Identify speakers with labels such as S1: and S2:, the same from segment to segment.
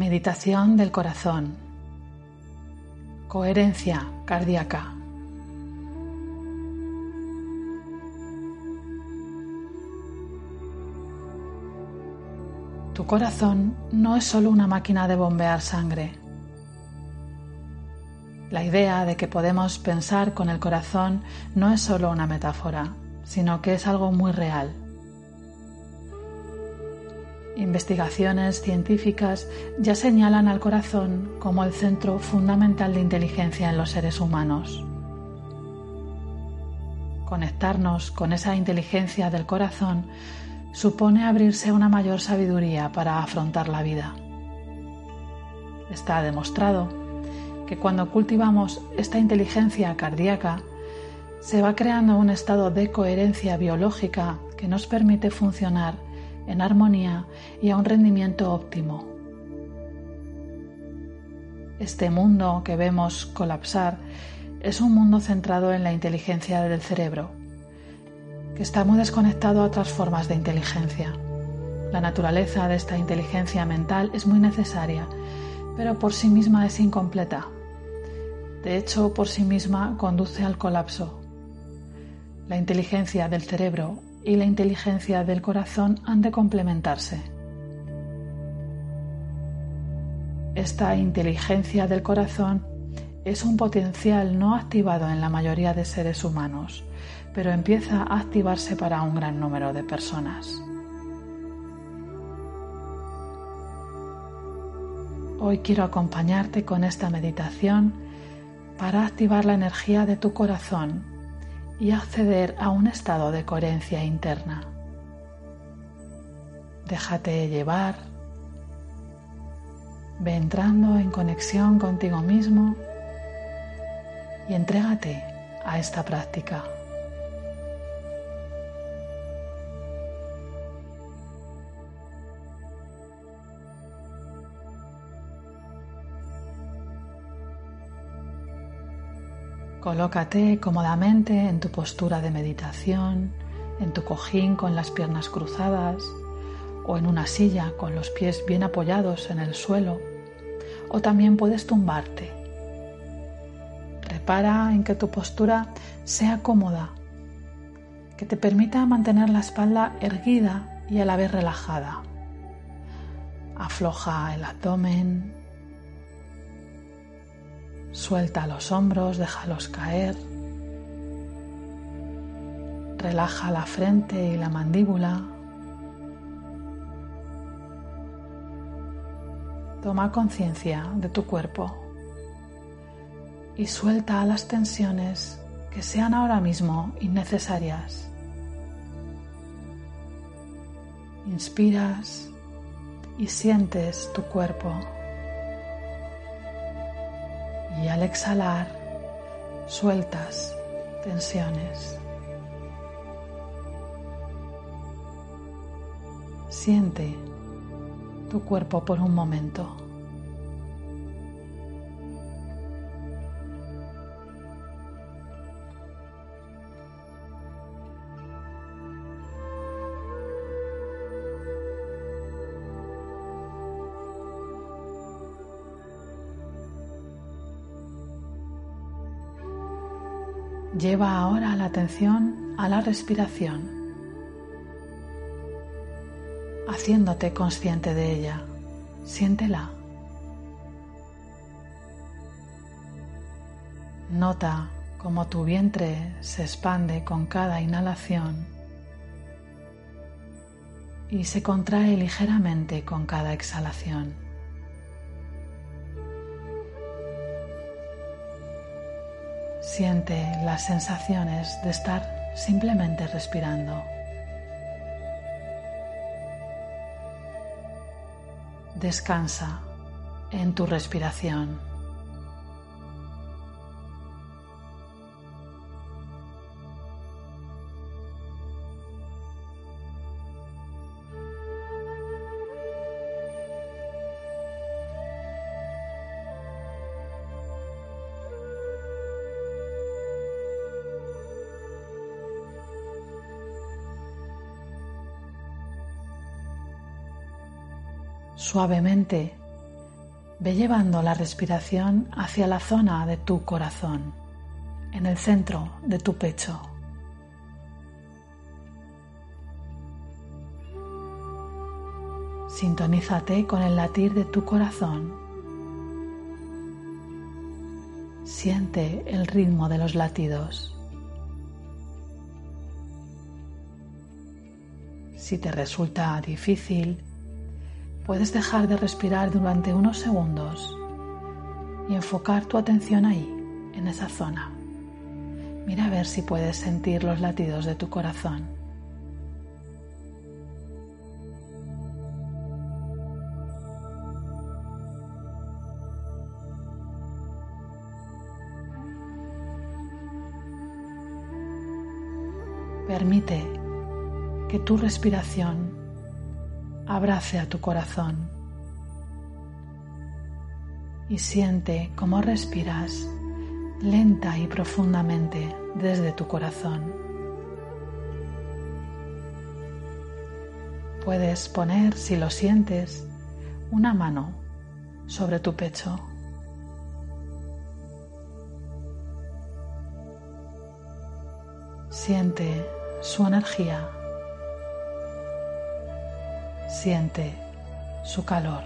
S1: Meditación del corazón. Coherencia cardíaca. Tu corazón no es solo una máquina de bombear sangre. La idea de que podemos pensar con el corazón no es solo una metáfora, sino que es algo muy real. Investigaciones científicas ya señalan al corazón como el centro fundamental de inteligencia en los seres humanos. Conectarnos con esa inteligencia del corazón supone abrirse a una mayor sabiduría para afrontar la vida. Está demostrado que cuando cultivamos esta inteligencia cardíaca, se va creando un estado de coherencia biológica que nos permite funcionar en armonía y a un rendimiento óptimo. Este mundo que vemos colapsar es un mundo centrado en la inteligencia del cerebro, que está muy desconectado a otras formas de inteligencia. La naturaleza de esta inteligencia mental es muy necesaria, pero por sí misma es incompleta. De hecho, por sí misma conduce al colapso. La inteligencia del cerebro y la inteligencia del corazón han de complementarse. Esta inteligencia del corazón es un potencial no activado en la mayoría de seres humanos, pero empieza a activarse para un gran número de personas. Hoy quiero acompañarte con esta meditación para activar la energía de tu corazón y acceder a un estado de coherencia interna. Déjate llevar, ve entrando en conexión contigo mismo y entrégate a esta práctica. Colócate cómodamente en tu postura de meditación, en tu cojín con las piernas cruzadas o en una silla con los pies bien apoyados en el suelo o también puedes tumbarte. Repara en que tu postura sea cómoda, que te permita mantener la espalda erguida y a la vez relajada. Afloja el abdomen, Suelta los hombros, déjalos caer. Relaja la frente y la mandíbula. Toma conciencia de tu cuerpo y suelta las tensiones que sean ahora mismo innecesarias. Inspiras y sientes tu cuerpo y al exhalar sueltas tensiones. Siente tu cuerpo por un momento. Lleva ahora la atención a la respiración, haciéndote consciente de ella. Siéntela. Nota cómo tu vientre se expande con cada inhalación y se contrae ligeramente con cada exhalación. Siente las sensaciones de estar simplemente respirando. Descansa en tu respiración. Suavemente Ve llevando la respiración hacia la zona de tu corazón, en el centro de tu pecho. Sintonízate con el latir de tu corazón. Siente el ritmo de los latidos. Si te resulta difícil, puedes dejar de respirar durante unos segundos y enfocar tu atención ahí, en esa zona. Mira a ver si puedes sentir los latidos de tu corazón. Permite que tu respiración abrace a tu corazón y siente cómo respiras lenta y profundamente desde tu corazón. Puedes poner, si lo sientes, una mano sobre tu pecho. Siente su energía. Siente su calor.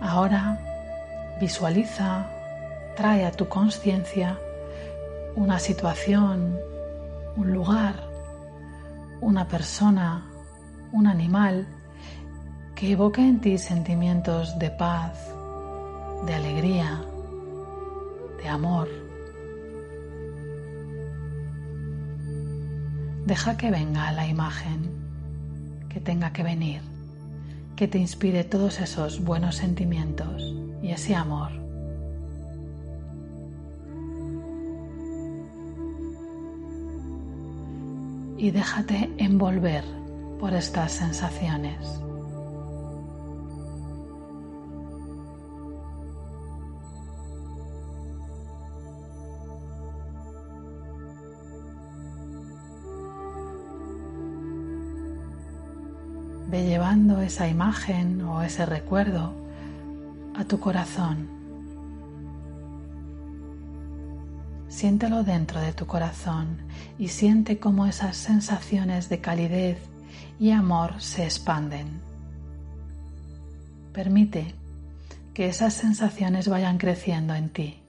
S1: Ahora visualiza, trae a tu conciencia una situación, un lugar, una persona, un animal que evoque en ti sentimientos de paz, de alegría, de amor. Deja que venga la imagen que tenga que venir, que te inspire todos esos buenos sentimientos y ese amor. y déjate envolver por estas sensaciones. Ve llevando esa imagen o ese recuerdo a tu corazón Siéntelo dentro de tu corazón y siente cómo esas sensaciones de calidez y amor se expanden. Permite que esas sensaciones vayan creciendo en ti.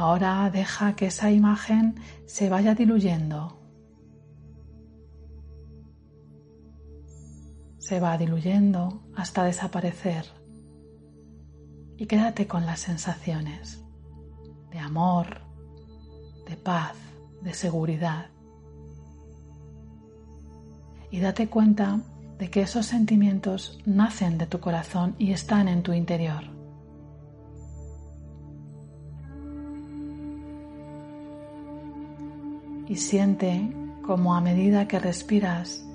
S1: Ahora deja que esa imagen se vaya diluyendo. Se va diluyendo hasta desaparecer. Y quédate con las sensaciones de amor, de paz, de seguridad. Y date cuenta de que esos sentimientos nacen de tu corazón y están en tu interior. Y siente como a medida que respiras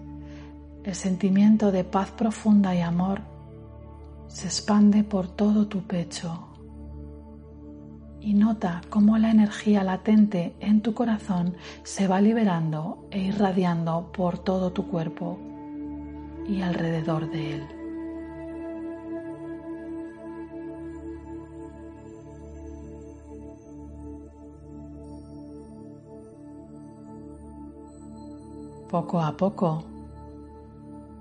S1: el sentimiento de paz profunda y amor se expande por todo tu pecho y nota cómo la energía latente en tu corazón se va liberando e irradiando por todo tu cuerpo y alrededor de él. Poco a poco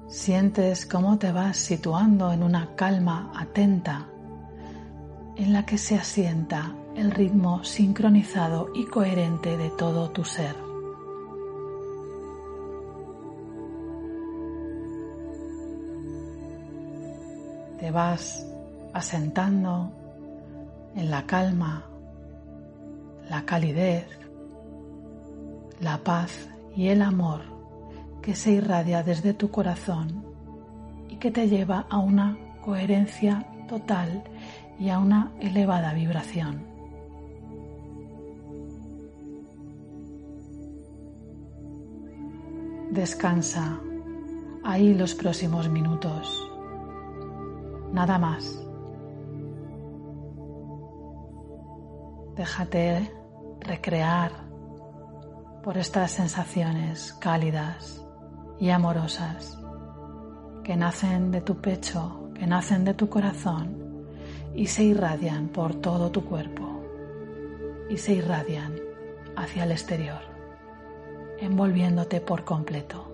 S1: sientes cómo te vas situando en una calma atenta en la que se asienta el ritmo sincronizado y coherente de todo tu ser. Te vas asentando en la calma, la calidez, la paz y el amor que se irradia desde tu corazón y que te lleva a una coherencia total y a una elevada vibración. Descansa ahí los próximos minutos. Nada más. Déjate recrear por estas sensaciones cálidas y amorosas que nacen de tu pecho, que nacen de tu corazón y se irradian por todo tu cuerpo y se irradian hacia el exterior, envolviéndote por completo.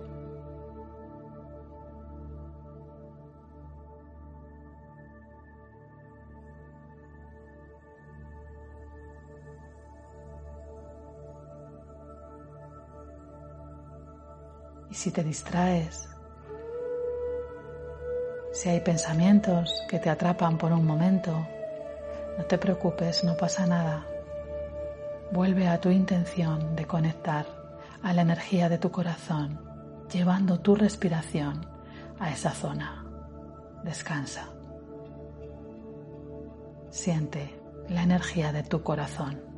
S1: Y si te distraes, si hay pensamientos que te atrapan por un momento, no te preocupes, no pasa nada. Vuelve a tu intención de conectar a la energía de tu corazón, llevando tu respiración a esa zona. Descansa. Siente la energía de tu corazón.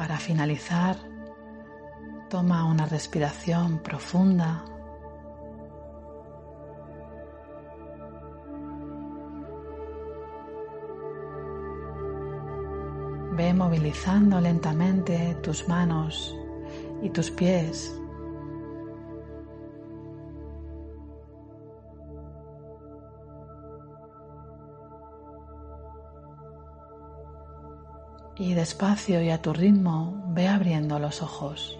S1: Para finalizar, toma una respiración profunda. Ve movilizando lentamente tus manos y tus pies. Y despacio y a tu ritmo ve abriendo los ojos.